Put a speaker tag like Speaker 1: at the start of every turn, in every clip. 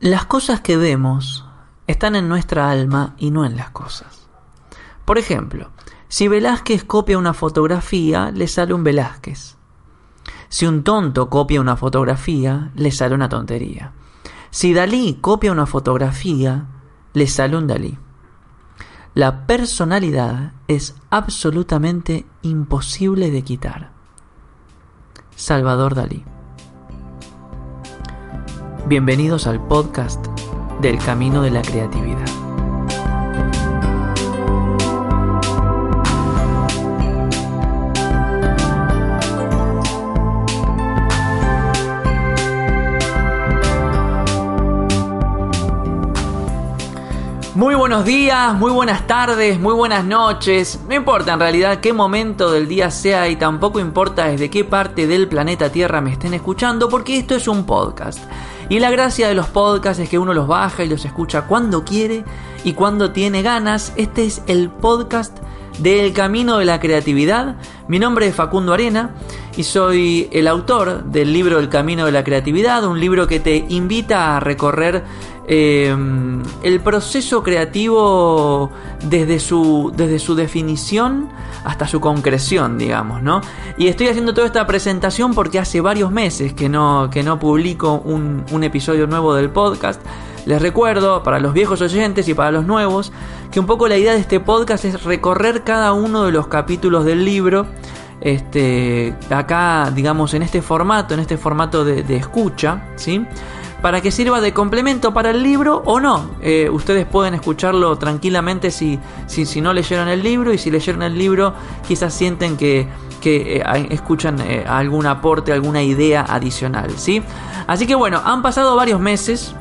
Speaker 1: Las cosas que vemos están en nuestra alma y no en las cosas. Por ejemplo, si Velázquez copia una fotografía, le sale un Velázquez. Si un tonto copia una fotografía, le sale una tontería. Si Dalí copia una fotografía, le sale un Dalí. La personalidad es absolutamente imposible de quitar. Salvador Dalí. Bienvenidos al podcast del Camino de la Creatividad. Muy buenos días, muy buenas tardes, muy buenas noches. No importa en realidad qué momento del día sea y tampoco importa desde qué parte del planeta Tierra me estén escuchando porque esto es un podcast. Y la gracia de los podcasts es que uno los baja y los escucha cuando quiere y cuando tiene ganas. Este es el podcast del Camino de la Creatividad. Mi nombre es Facundo Arena y soy el autor del libro El Camino de la Creatividad, un libro que te invita a recorrer eh, el proceso creativo desde su, desde su definición hasta su concreción, digamos, ¿no? Y estoy haciendo toda esta presentación porque hace varios meses que no, que no publico un, un episodio nuevo del podcast. Les recuerdo, para los viejos oyentes y para los nuevos, que un poco la idea de este podcast es recorrer cada uno de los capítulos del libro. Este, acá, digamos, en este formato, en este formato de, de escucha, ¿sí? Para que sirva de complemento para el libro o no. Eh, ustedes pueden escucharlo tranquilamente si, si, no leyeron el libro y si leyeron el libro quizás sienten que, que eh, escuchan eh, algún aporte, alguna idea adicional. ¿sí? Así que bueno, han pasado varios meses.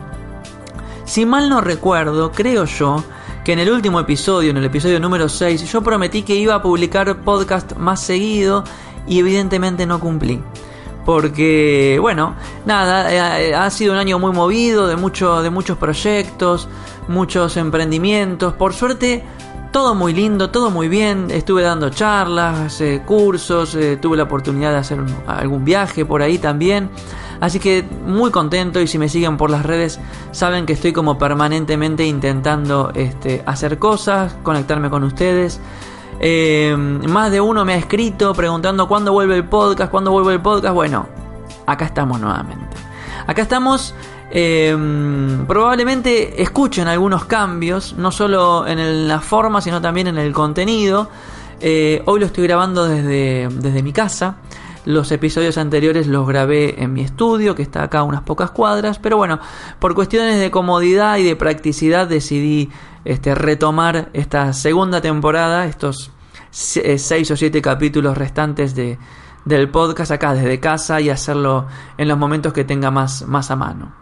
Speaker 1: Si mal no recuerdo, creo yo que en el último episodio, en el episodio número 6, yo prometí que iba a publicar podcast más seguido y evidentemente no cumplí porque bueno, nada, eh, ha sido un año muy movido, de, mucho, de muchos proyectos, muchos emprendimientos, por suerte todo muy lindo, todo muy bien, estuve dando charlas, eh, cursos, eh, tuve la oportunidad de hacer algún viaje por ahí también, así que muy contento y si me siguen por las redes saben que estoy como permanentemente intentando este, hacer cosas, conectarme con ustedes. Eh, más de uno me ha escrito preguntando cuándo vuelve el podcast, cuándo vuelve el podcast. Bueno, acá estamos nuevamente. Acá estamos. Eh, probablemente escuchen algunos cambios, no solo en la forma, sino también en el contenido. Eh, hoy lo estoy grabando desde, desde mi casa. Los episodios anteriores los grabé en mi estudio, que está acá unas pocas cuadras. Pero bueno, por cuestiones de comodidad y de practicidad decidí este, retomar esta segunda temporada, estos eh, seis o siete capítulos restantes de, del podcast acá desde casa y hacerlo en los momentos que tenga más, más a mano.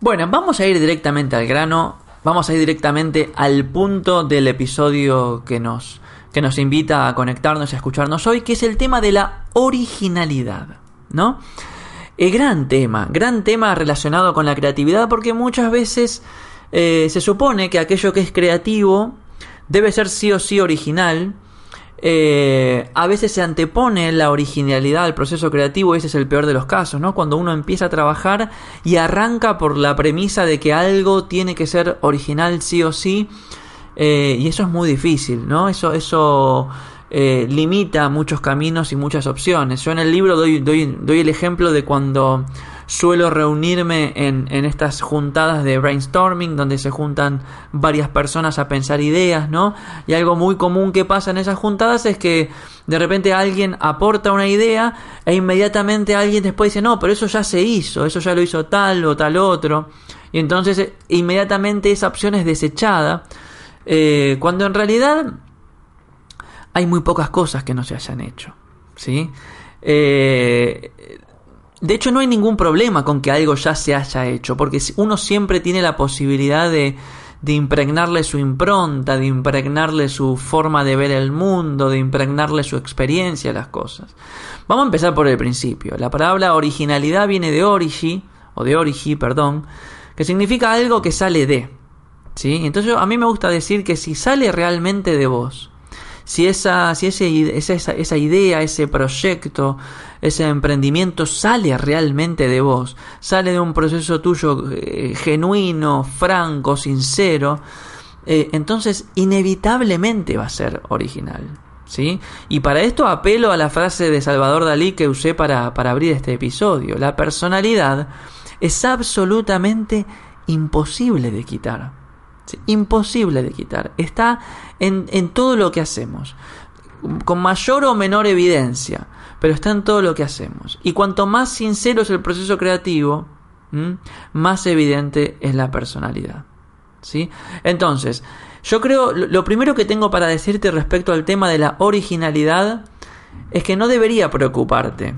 Speaker 1: Bueno, vamos a ir directamente al grano, vamos a ir directamente al punto del episodio que nos, que nos invita a conectarnos y a escucharnos hoy, que es el tema de la originalidad, ¿no? El gran tema, gran tema relacionado con la creatividad porque muchas veces eh, se supone que aquello que es creativo debe ser sí o sí original. Eh, a veces se antepone la originalidad al proceso creativo, ese es el peor de los casos, ¿no? Cuando uno empieza a trabajar y arranca por la premisa de que algo tiene que ser original sí o sí, eh, y eso es muy difícil, ¿no? Eso, eso limita muchos caminos y muchas opciones. Yo en el libro doy, doy, doy el ejemplo de cuando suelo reunirme en, en, estas juntadas de brainstorming donde se juntan varias personas a pensar ideas, ¿no? Y algo muy común que pasa en esas juntadas es que de repente alguien aporta una idea e inmediatamente alguien después dice, no, pero eso ya se hizo, eso ya lo hizo tal o tal otro. Y entonces inmediatamente esa opción es desechada, eh, cuando en realidad hay muy pocas cosas que no se hayan hecho, ¿sí? Eh, de hecho, no hay ningún problema con que algo ya se haya hecho, porque uno siempre tiene la posibilidad de, de impregnarle su impronta, de impregnarle su forma de ver el mundo, de impregnarle su experiencia a las cosas. Vamos a empezar por el principio. La palabra originalidad viene de origi, o de origi, perdón, que significa algo que sale de. ¿sí? Entonces a mí me gusta decir que si sale realmente de vos, si esa, si ese, esa, esa idea, ese proyecto, ese emprendimiento sale realmente de vos, sale de un proceso tuyo eh, genuino, franco, sincero, eh, entonces inevitablemente va a ser original. ¿Sí? Y para esto apelo a la frase de Salvador Dalí que usé para, para abrir este episodio. La personalidad es absolutamente imposible de quitar. Imposible de quitar. Está en, en, todo lo que hacemos. Con mayor o menor evidencia. Pero está en todo lo que hacemos. Y cuanto más sincero es el proceso creativo, más evidente es la personalidad. ¿Sí? Entonces, yo creo, lo primero que tengo para decirte respecto al tema de la originalidad es que no debería preocuparte.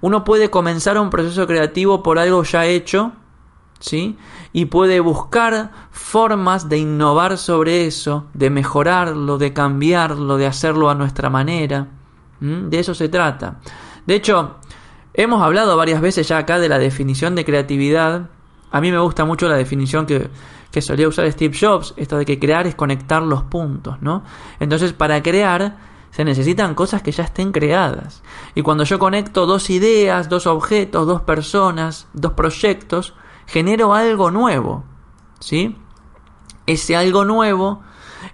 Speaker 1: Uno puede comenzar un proceso creativo por algo ya hecho, ¿sí? Y puede buscar formas de innovar sobre eso, de mejorarlo, de cambiarlo, de hacerlo a nuestra manera. De eso se trata. De hecho, hemos hablado varias veces ya acá de la definición de creatividad. A mí me gusta mucho la definición que, que solía usar Steve Jobs, esto de que crear es conectar los puntos, ¿no? Entonces, para crear se necesitan cosas que ya estén creadas. Y cuando yo conecto dos ideas, dos objetos, dos personas, dos proyectos, genero algo nuevo, ¿sí? Ese algo nuevo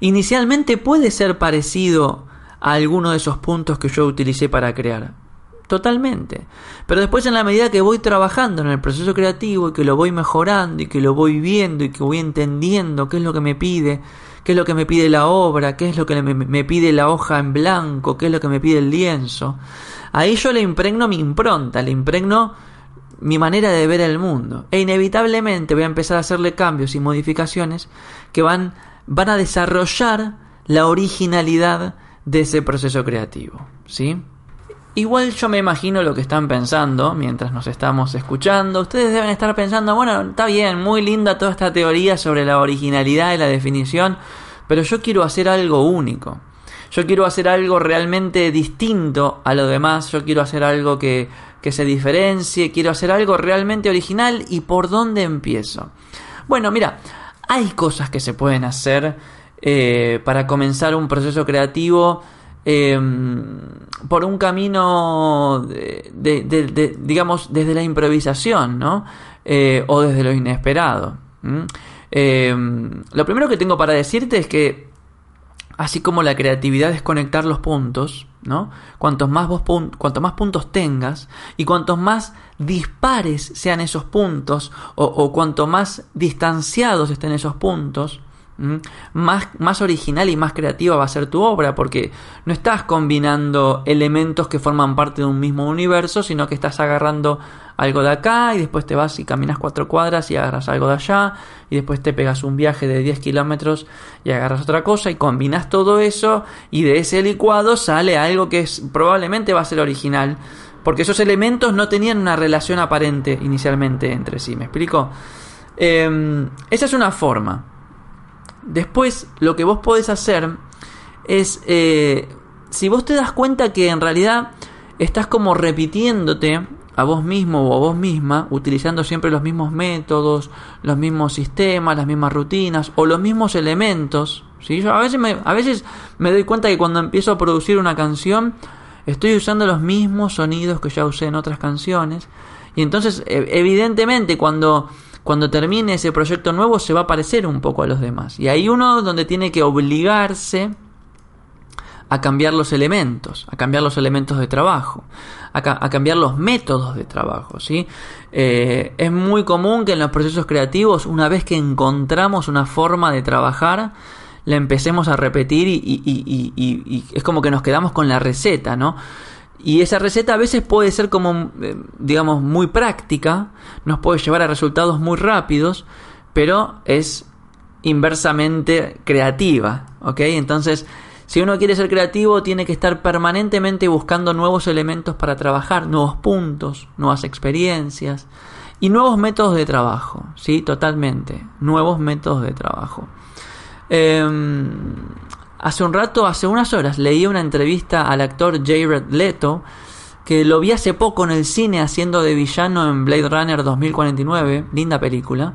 Speaker 1: inicialmente puede ser parecido a alguno de esos puntos que yo utilicé para crear, Totalmente. Pero después en la medida que voy trabajando en el proceso creativo y que lo voy mejorando y que lo voy viendo y que voy entendiendo qué es lo que me pide, qué es lo que me pide la obra, qué es lo que me, pide la hoja en blanco, qué es lo que me pide el lienzo, ahí yo le impregno mi impronta, le impregno mi manera de ver el mundo. E inevitablemente voy a empezar a hacerle cambios y modificaciones que van, van a desarrollar la originalidad de ese proceso creativo. ¿Sí? Igual yo me imagino lo que están pensando mientras nos estamos escuchando. Ustedes deben estar pensando, bueno, está bien, muy linda toda esta teoría sobre la originalidad y la definición, pero yo quiero hacer algo único. Yo quiero hacer algo realmente distinto a lo demás, yo quiero hacer algo que, que se diferencie, quiero hacer algo realmente original y por dónde empiezo. Bueno, mira, hay cosas que se pueden hacer eh, para comenzar un proceso creativo Em, por un camino de, digamos, desde la improvisación, ¿no? Eh, o desde lo inesperado. Em, lo primero que tengo para decirte es que, así como la creatividad es conectar los puntos, ¿no? Cuantos más, cuanto más puntos tengas y cuantos más dispares sean esos puntos o cuanto más distanciados estén esos puntos, más, más original y más creativa va a ser tu obra, porque no estás combinando elementos que forman parte de un mismo universo, sino que estás agarrando algo de acá y después te vas y caminas cuatro cuadras y agarras algo de allá y después te pegas un viaje de 10 kilómetros y agarras otra cosa y combinas todo eso y de ese licuado sale algo que es, probablemente va a ser original porque esos elementos no tenían una relación aparente inicialmente entre sí, ¿me explico? Em, esa es una forma. Después, lo que vos podés hacer es, eh, si vos te das cuenta que en realidad estás como repitiéndote a vos mismo o a vos misma, utilizando siempre los mismos métodos, los mismos sistemas, las mismas rutinas o los mismos elementos. ¿sí? Yo a veces, me, a veces me doy cuenta que cuando empiezo a producir una canción, estoy usando los mismos sonidos que ya usé en otras canciones. Y entonces, e, evidentemente, cuando cuando termine ese proyecto nuevo se va a parecer un poco a los demás. Y hay uno donde tiene que obligarse a cambiar los elementos, a cambiar los elementos de trabajo, a, cambiar los métodos de trabajo. ¿sí? Eh, es muy común que en los procesos creativos, una vez que encontramos una forma de trabajar, la empecemos a repetir y, y es como que nos quedamos con la receta, ¿no? Y esa receta a veces puede ser como, eh, digamos, muy práctica, nos puede llevar a resultados muy rápidos, pero es inversamente creativa, ¿ok? Entonces, si uno quiere ser creativo, tiene que estar permanentemente buscando nuevos elementos para trabajar, nuevos puntos, nuevas experiencias y nuevos métodos de trabajo, ¿sí? Totalmente, nuevos métodos de trabajo. Em, Hace un rato, hace unas horas, leí una entrevista al actor Jared Leto, que lo vi hace poco en el cine haciendo de villano en Blade Runner 2049, linda película.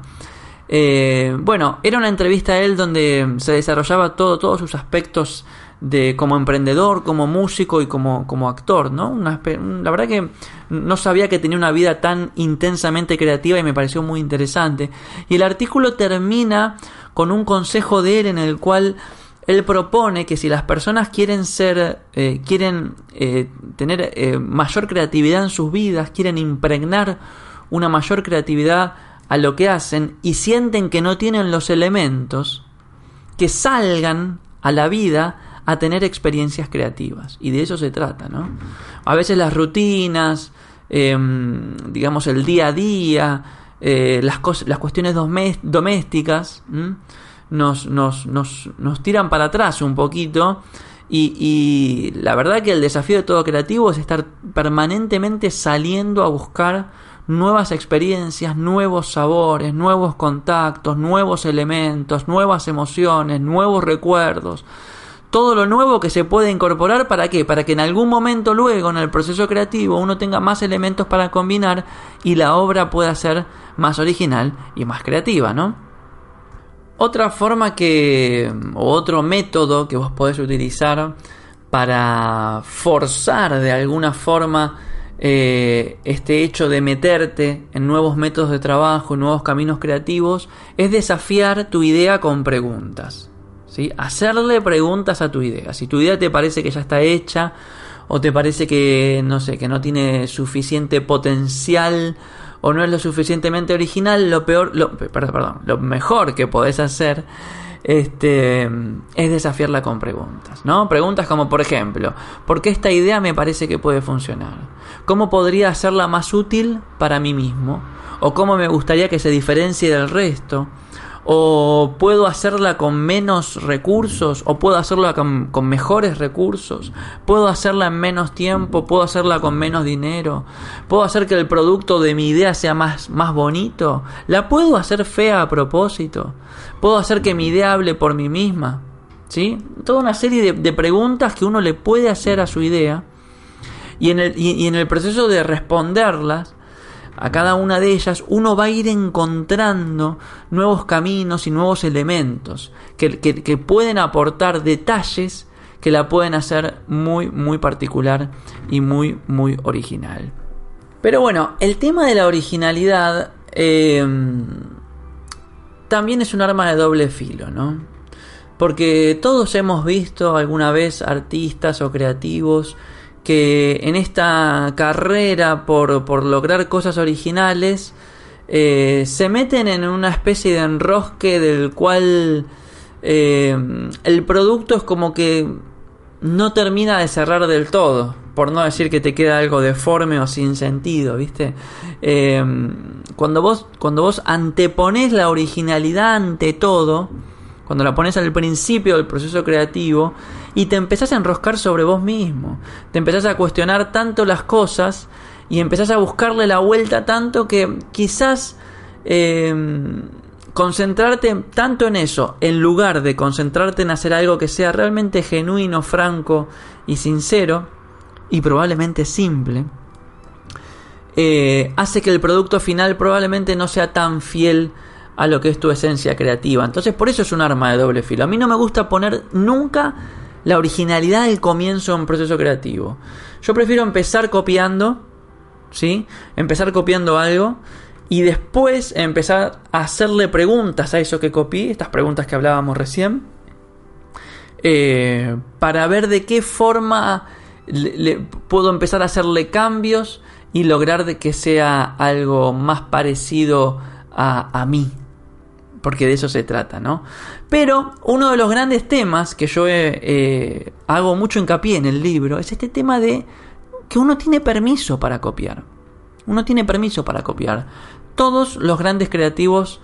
Speaker 1: Eh, bueno, era una entrevista a él donde se desarrollaba todo, todos sus aspectos de como emprendedor, como músico y como, como actor, ¿no? la verdad que no sabía que tenía una vida tan intensamente creativa y me pareció muy interesante. Y el artículo termina con un consejo de él en el cual él propone que si las personas quieren ser, eh, quieren eh, tener eh, mayor creatividad en sus vidas, quieren impregnar una mayor creatividad a lo que hacen y sienten que no tienen los elementos, que salgan a la vida a tener experiencias creativas. Y de eso se trata, ¿no? A veces las rutinas, em, digamos el día a día, eh, las, las cuestiones domésticas, nos, nos, nos, nos, tiran para atrás un poquito. Y, y la verdad que el desafío de todo creativo es estar permanentemente saliendo a buscar nuevas experiencias, nuevos sabores, nuevos contactos, nuevos elementos, nuevas emociones, nuevos recuerdos. Todo lo nuevo que se puede incorporar para qué? Para que en algún momento luego en el proceso creativo uno tenga más elementos para combinar y la obra pueda ser más original y más creativa, ¿no? Otra forma que, o otro método que vos podés utilizar para forzar de alguna forma eh, este hecho de meterte en nuevos métodos de trabajo, nuevos caminos creativos, es desafiar tu idea con preguntas. ¿sí? Hacerle preguntas a tu idea. Si tu idea te parece que ya está hecha, o te parece que no sé, que no tiene suficiente potencial, o no es lo suficientemente original, lo peor, perdón, perdón, lo mejor que podés hacer este, es desafiarla con preguntas, ¿no? Preguntas como, por ejemplo, ¿por qué esta idea me parece que puede funcionar? ¿Cómo podría hacerla más útil para mí mismo? ¿O cómo me gustaría que se diferencie del resto? O puedo hacerla con menos recursos o puedo hacerla con, mejores recursos, puedo hacerla en menos tiempo, puedo hacerla con menos dinero, puedo hacer que el producto de mi idea sea más, más bonito, la puedo hacer fea a propósito, puedo hacer que mi idea hable por mí misma, ¿sí? Toda una serie de, preguntas que uno le puede hacer a su idea y en el, y en el proceso de responderlas, a cada una de ellas, uno va a ir encontrando nuevos caminos y nuevos elementos que, que, pueden aportar detalles que la pueden hacer muy, muy particular y muy, muy original. Pero bueno, el tema de la originalidad em, también es un arma de doble filo, ¿no? Porque todos hemos visto alguna vez artistas o creativos que en esta carrera por, lograr cosas originales eh, se meten en una especie de enrosque del cual eh, el producto es como que no termina de cerrar del todo, por no decir que te queda algo deforme o sin sentido, ¿viste? Eh, cuando, vos, cuando vos antepones la originalidad ante todo, cuando la pones al principio del proceso creativo y te empezás a enroscar sobre vos mismo, te empezás a cuestionar tanto las cosas y empezás a buscarle la vuelta tanto que quizás em, concentrarte tanto en eso, en lugar de concentrarte en hacer algo que sea realmente genuino, franco y sincero, y probablemente simple, eh, hace que el producto final probablemente no sea tan fiel a lo que es tu esencia creativa. Entonces por eso es un arma de doble filo. A mí no me gusta poner nunca la originalidad del comienzo de un proceso creativo. Yo prefiero empezar copiando, ¿sí? Empezar copiando algo y después empezar a hacerle preguntas a eso que copié, estas preguntas que hablábamos recién, eh, para ver de qué forma le, puedo empezar a hacerle cambios y lograr de que sea algo más parecido a, a mí, porque de eso se trata, ¿no? Pero uno de los grandes temas que yo eh, hago mucho hincapié en el libro es este tema de que uno tiene permiso para copiar. Uno tiene permiso para copiar. Todos los grandes creativos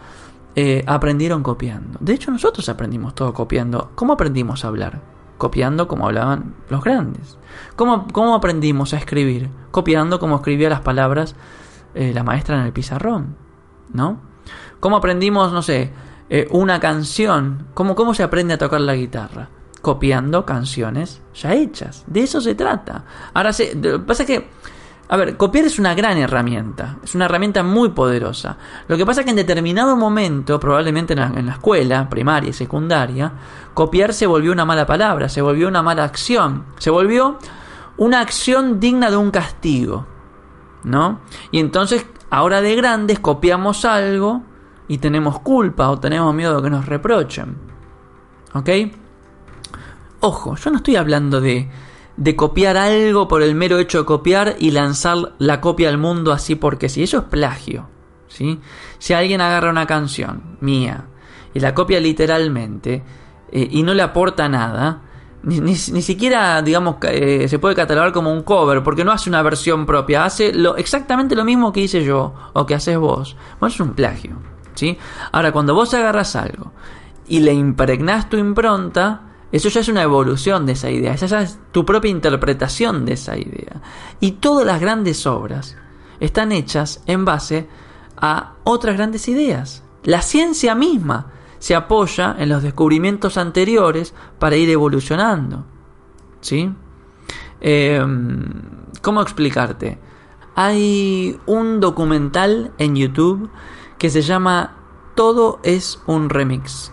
Speaker 1: eh, aprendieron copiando. De hecho, nosotros aprendimos todo copiando. ¿Cómo aprendimos a hablar? Copiando como hablaban los grandes. ¿Cómo, cómo aprendimos a escribir? Copiando como escribía las palabras eh, la maestra en el pizarrón. ¿No? ¿Cómo aprendimos, no sé, eh, una canción? ¿Cómo, ¿Cómo se aprende a tocar la guitarra? Copiando canciones ya hechas. De eso se trata. Ahora, se, pasa que A ver, copiar es una gran herramienta, es una herramienta muy poderosa. Lo que pasa es que en determinado momento, probablemente en la, escuela, primaria y secundaria, copiar se volvió una mala palabra, se volvió una mala acción, se volvió una acción digna de un castigo, ¿no? Y entonces, ahora de grandes, copiamos algo y tenemos culpa o tenemos miedo de que nos reprochen. ¿Ok? Ojo, yo no estoy hablando de de copiar algo por el mero hecho de copiar y lanzar la copia al mundo así porque sí. Eso es plagio. ¿sí? Si alguien agarra una canción mía y la copia literalmente eh, y no le aporta nada, ni, siquiera, digamos, eh, se puede catalogar como un cover, porque no hace una versión propia, hace lo, exactamente lo mismo que hice yo o que haces vos. Bueno, es un plagio. ¿Sí? Ahora, cuando vos agarras algo y le impregnás tu impronta, eso ya es una evolución de esa idea, esa ya es tu propia interpretación de esa idea. Y todas las grandes obras están hechas en base a otras grandes ideas. La ciencia misma se apoya en los descubrimientos anteriores para ir evolucionando. ¿Sí? Em, ¿Cómo explicarte? Hay un documental en YouTube que se llama Todo es un remix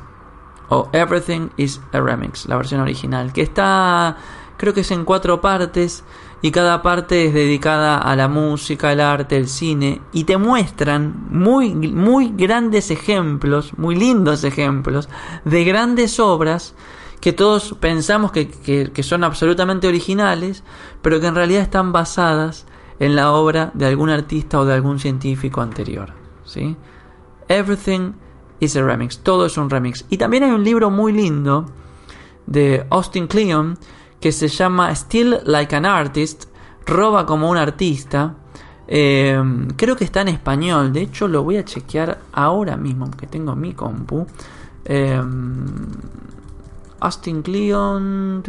Speaker 1: o Everything is a Remix, la versión original, que está, creo que es en cuatro partes y cada parte es dedicada a la música, el arte, el cine y te muestran muy, muy grandes ejemplos, muy lindos ejemplos de grandes obras que todos pensamos que, que son absolutamente originales, pero que en realidad están basadas en la obra de algún artista o de algún científico anterior. ¿sí? Everything is a remix, todo es un remix. Y también hay un libro muy lindo de Austin Kleon que se llama Still Like an Artist, roba como un artista. Eh, creo que está en español, de hecho lo voy a chequear ahora mismo, que tengo mi compu. Eh, Austin Kleon...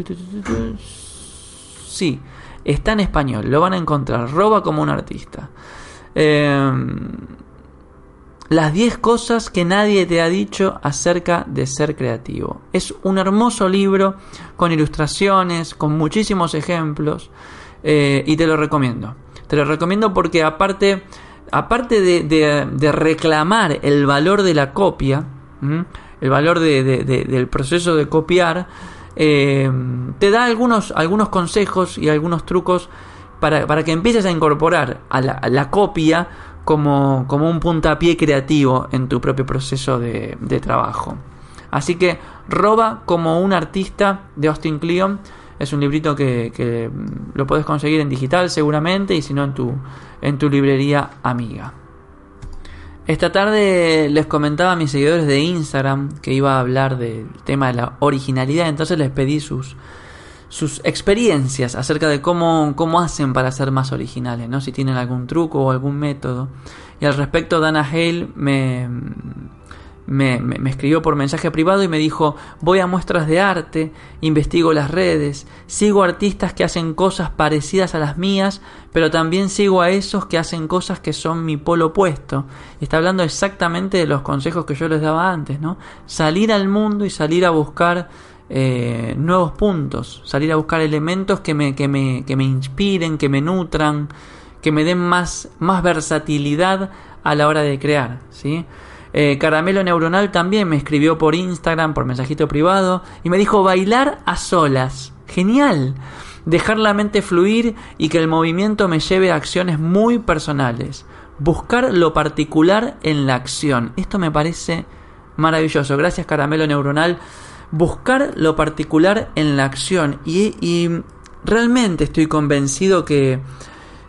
Speaker 1: Sí, está en español, lo van a encontrar, roba como un artista. Eh, las 10 cosas que nadie te ha dicho acerca de ser creativo. Es un hermoso libro con ilustraciones, con muchísimos ejemplos eh, y te lo recomiendo. Te lo recomiendo porque aparte, aparte de, reclamar el valor de la copia, el valor del proceso de copiar, eh, te da algunos, algunos consejos y algunos trucos para, que empieces a incorporar a la copia como, como un puntapié creativo en tu propio proceso de, trabajo. Así que Roba como un artista de Austin Kleon es un librito que, lo puedes conseguir en digital seguramente y si no en tu, en tu librería amiga. Esta tarde les comentaba a mis seguidores de Instagram que iba a hablar del tema de la originalidad, entonces les pedí sus, sus experiencias acerca de cómo, cómo hacen para ser más originales, ¿no? si tienen algún truco o algún método. Y al respecto, Dana Hale me, me, me, escribió por mensaje privado y me dijo, voy a muestras de arte, investigo las redes, sigo artistas que hacen cosas parecidas a las mías, pero también sigo a esos que hacen cosas que son mi polo opuesto. Y está hablando exactamente de los consejos que yo les daba antes, ¿no? Salir al mundo y salir a buscar eh, nuevos puntos, salir a buscar elementos que me, que me, que me inspiren, que me nutran, que me den más, más versatilidad a la hora de crear. ¿sí? Eh, Caramelo Neuronal también me escribió por Instagram, por mensajito privado, y me dijo bailar a solas. Genial. Dejar la mente fluir y que el movimiento me lleve a acciones muy personales. Buscar lo particular en la acción. Esto me parece maravilloso. Gracias Caramelo Neuronal buscar lo particular en la acción y, realmente estoy convencido que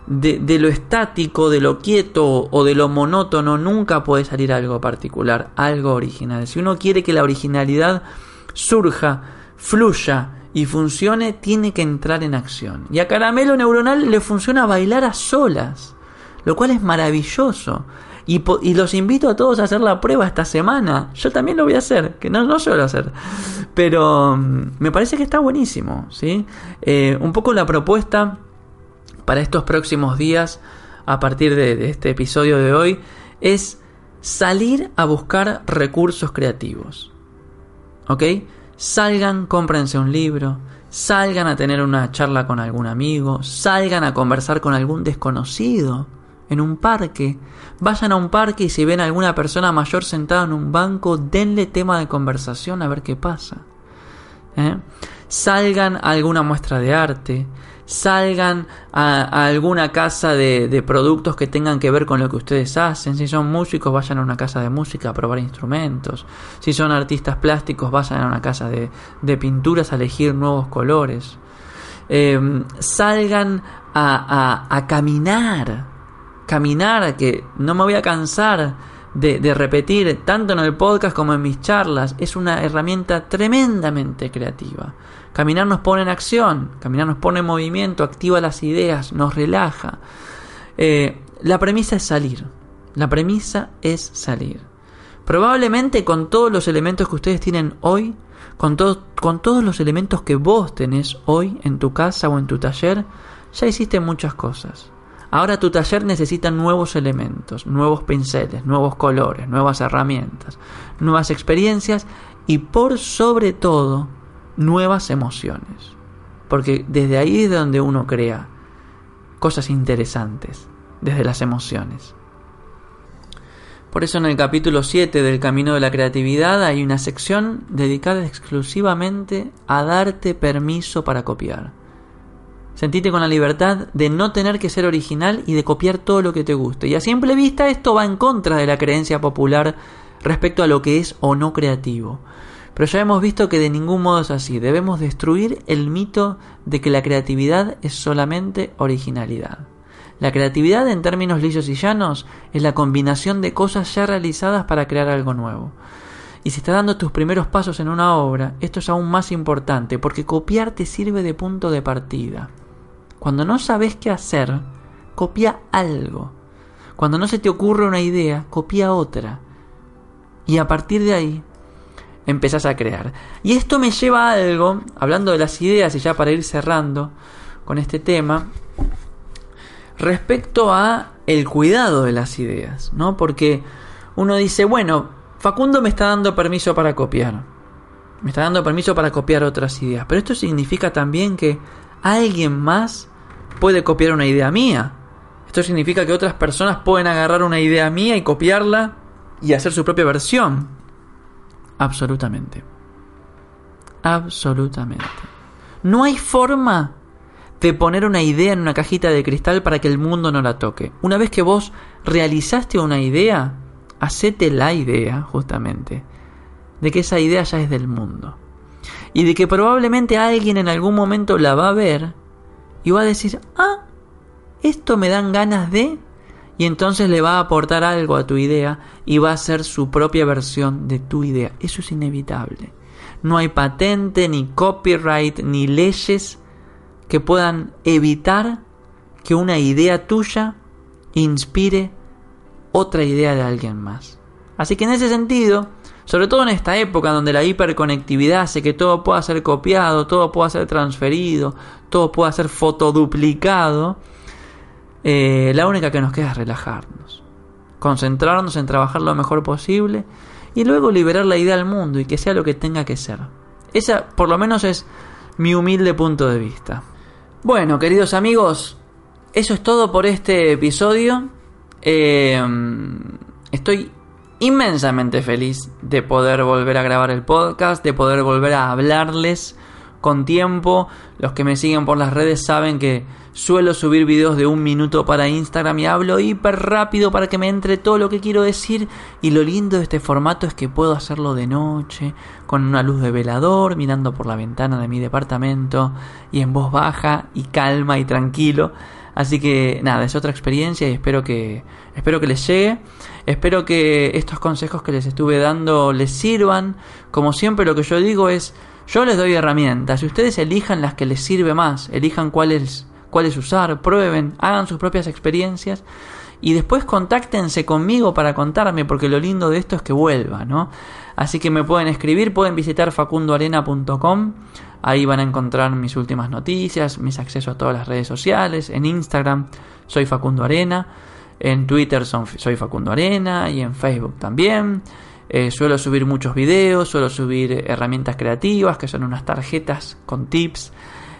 Speaker 1: de, lo estático, de lo quieto o de lo monótono nunca puede salir algo particular, algo original. Si uno quiere que la originalidad surja, fluya y funcione, tiene que entrar en acción. Y a Caramelo Neuronal le funciona bailar a solas, lo cual es maravilloso. Y, los invito a todos a hacer la prueba esta semana. Yo también lo voy a hacer, que no, suelo hacer. Pero mm, me parece que está buenísimo, ¿sí? Eh, un poco la propuesta para estos próximos días, a partir de, este episodio de hoy, es salir a buscar recursos creativos. ¿Ok? Salgan, cómprense un libro, salgan a tener una charla con algún amigo, salgan a conversar con algún desconocido en un parque, vayan a un parque y si ven a alguna persona mayor sentada en un banco, denle tema de conversación a ver qué pasa. ¿Eh? Salgan a alguna muestra de arte, salgan a, alguna casa de, productos que tengan que ver con lo que ustedes hacen. Si son músicos, vayan a una casa de música a probar instrumentos. Si son artistas plásticos, vayan a una casa de, pinturas a elegir nuevos colores. Em, salgan a, a caminar caminar, que no me voy a cansar de, repetir tanto en el podcast como en mis charlas, es una herramienta tremendamente creativa. Caminar nos pone en acción, caminar nos pone en movimiento, activa las ideas, nos relaja. Eh, la premisa es salir. La premisa es salir. Probablemente con todos los elementos que ustedes tienen hoy, con, con todos los elementos que vos tenés hoy en tu casa o en tu taller, ya hiciste muchas cosas. Ahora tu taller necesita nuevos elementos, nuevos pinceles, nuevos colores, nuevas herramientas, nuevas experiencias y por sobre todo nuevas emociones. Porque desde ahí es donde uno crea cosas interesantes, desde las emociones. Por eso en el capítulo 7 del Camino de la Creatividad hay una sección dedicada exclusivamente a darte permiso para copiar. Sentite con la libertad de no tener que ser original y de copiar todo lo que te guste. Y a simple vista esto va en contra de la creencia popular respecto a lo que es o no creativo. Pero ya hemos visto que de ningún modo es así. Debemos destruir el mito de que la creatividad es solamente originalidad. La creatividad en términos lisos y llanos es la combinación de cosas ya realizadas para crear algo nuevo. Y si estás dando tus primeros pasos en una obra, esto es aún más importante porque copiar te sirve de punto de partida. Cuando no sabes qué hacer, copia algo. Cuando no se te ocurre una idea, copia otra. Y a partir de ahí, empezás a crear. Y esto me lleva a algo, hablando de las ideas y ya para ir cerrando con este tema, respecto a el cuidado de las ideas, ¿no? Porque uno dice, bueno, Facundo me está dando permiso para copiar. Me está dando permiso para copiar otras ideas. Pero esto significa también que alguien más puede copiar una idea mía. Esto significa que otras personas pueden agarrar una idea mía y copiarla y hacer su propia versión. Absolutamente. Absolutamente. No hay forma de poner una idea en una cajita de cristal para que el mundo no la toque. Una vez que vos realizaste una idea, hacete la idea, justamente, de que esa idea ya es del mundo. Y de que probablemente alguien en algún momento la va a ver y va a decir, ah, esto me dan ganas de... Y entonces le va a aportar algo a tu idea y va a ser su propia versión de tu idea. Eso es inevitable. No hay patente, ni copyright, ni leyes que puedan evitar que una idea tuya inspire otra idea de alguien más. Así que en ese sentido, sobre todo en esta época donde la hiperconectividad hace que todo pueda ser copiado, todo pueda ser transferido, todo pueda ser fotoduplicado, eh, la única que nos queda es relajarnos, concentrarnos en trabajar lo mejor posible y luego liberar la idea al mundo y que sea lo que tenga que ser. Esa por lo menos es mi humilde punto de vista. Bueno, queridos amigos, eso es todo por este episodio. Eh, estoy inmensamente feliz de poder volver a grabar el podcast, de poder volver a hablarles con tiempo. Los que me siguen por las redes saben que suelo subir videos de un minuto para Instagram y hablo hiper rápido para que me entre todo lo que quiero decir. Y lo lindo de este formato es que puedo hacerlo de noche, con una luz de velador, mirando por la ventana de mi departamento y en voz baja y calma y tranquilo. Así que nada, es otra experiencia y espero que espero que les llegue. Espero que estos consejos que les estuve dando les sirvan. Como siempre lo que yo digo es, yo les doy herramientas y ustedes elijan las que les sirve más, elijan cuáles cuáles usar, prueben, hagan sus propias experiencias y después contáctense conmigo para contarme porque lo lindo de esto es que vuelva, ¿no? Así que me pueden escribir, pueden visitar facundoarena.com Ahí van a encontrar mis últimas noticias, mis accesos a todas las redes sociales. En Instagram soy Facundo Arena. En Twitter soy Facundo Arena. Y en Facebook también. Eh, suelo subir muchos videos, suelo subir herramientas creativas, que son unas tarjetas con tips.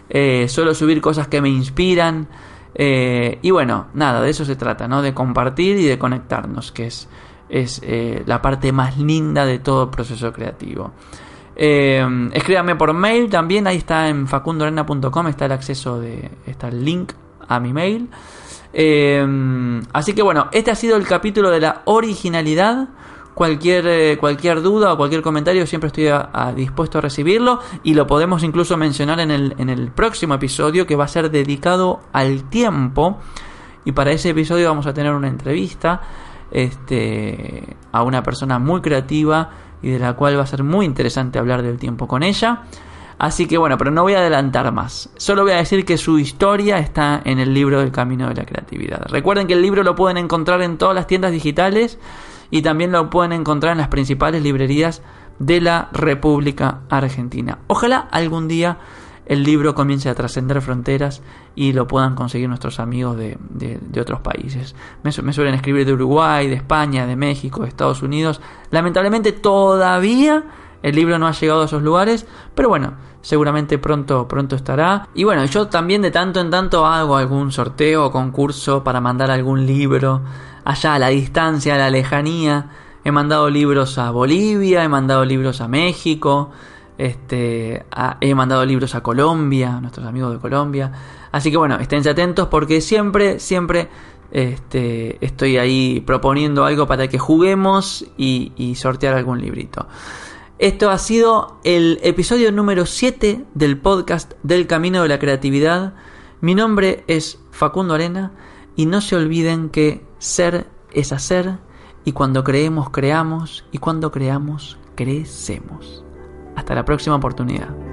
Speaker 1: Eh, suelo subir cosas que me inspiran. Eh, y bueno, nada, de eso se trata, ¿no? De compartir y de conectarnos, que es, es la parte más linda de todo proceso creativo. Escríbame por mail también, ahí está en facundorena.com, está el acceso de, está el link a mi mail. así que bueno, este ha sido el capítulo de la originalidad. Cualquier, eh, cualquier duda o cualquier comentario siempre estoy dispuesto a recibirlo y lo podemos incluso mencionar en el, en el próximo episodio que va a ser dedicado al tiempo y para ese episodio vamos a tener una entrevista este, a una persona muy creativa y de la cual va a ser muy interesante hablar del tiempo con ella. Así que bueno, pero no voy a adelantar más. Solo voy a decir que su historia está en el libro del Camino de la Creatividad. Recuerden que el libro lo pueden encontrar en todas las tiendas digitales y también lo pueden encontrar en las principales librerías de la República Argentina. Ojalá algún día el libro comience a trascender fronteras y lo puedan conseguir nuestros amigos de, otros países. Me, me, suelen escribir de Uruguay, de España, de México, de Estados Unidos. Lamentablemente todavía el libro no ha llegado a esos lugares, pero bueno, seguramente pronto, pronto estará. Y bueno, yo también de tanto en tanto hago algún sorteo o concurso para mandar algún libro allá a la distancia, a la lejanía. He mandado libros a Bolivia, he mandado libros a México, este, he mandado libros a Colombia, a nuestros amigos de Colombia. Así que bueno, esténse atentos porque siempre, siempre este, estoy ahí proponiendo algo para que juguemos y, y sortear algún librito. Esto ha sido el episodio número 7 del podcast del Camino de la Creatividad. Mi nombre es Facundo Arena y no se olviden que ser es hacer y cuando creemos creamos y cuando creamos crecemos. Hasta la próxima oportunidad.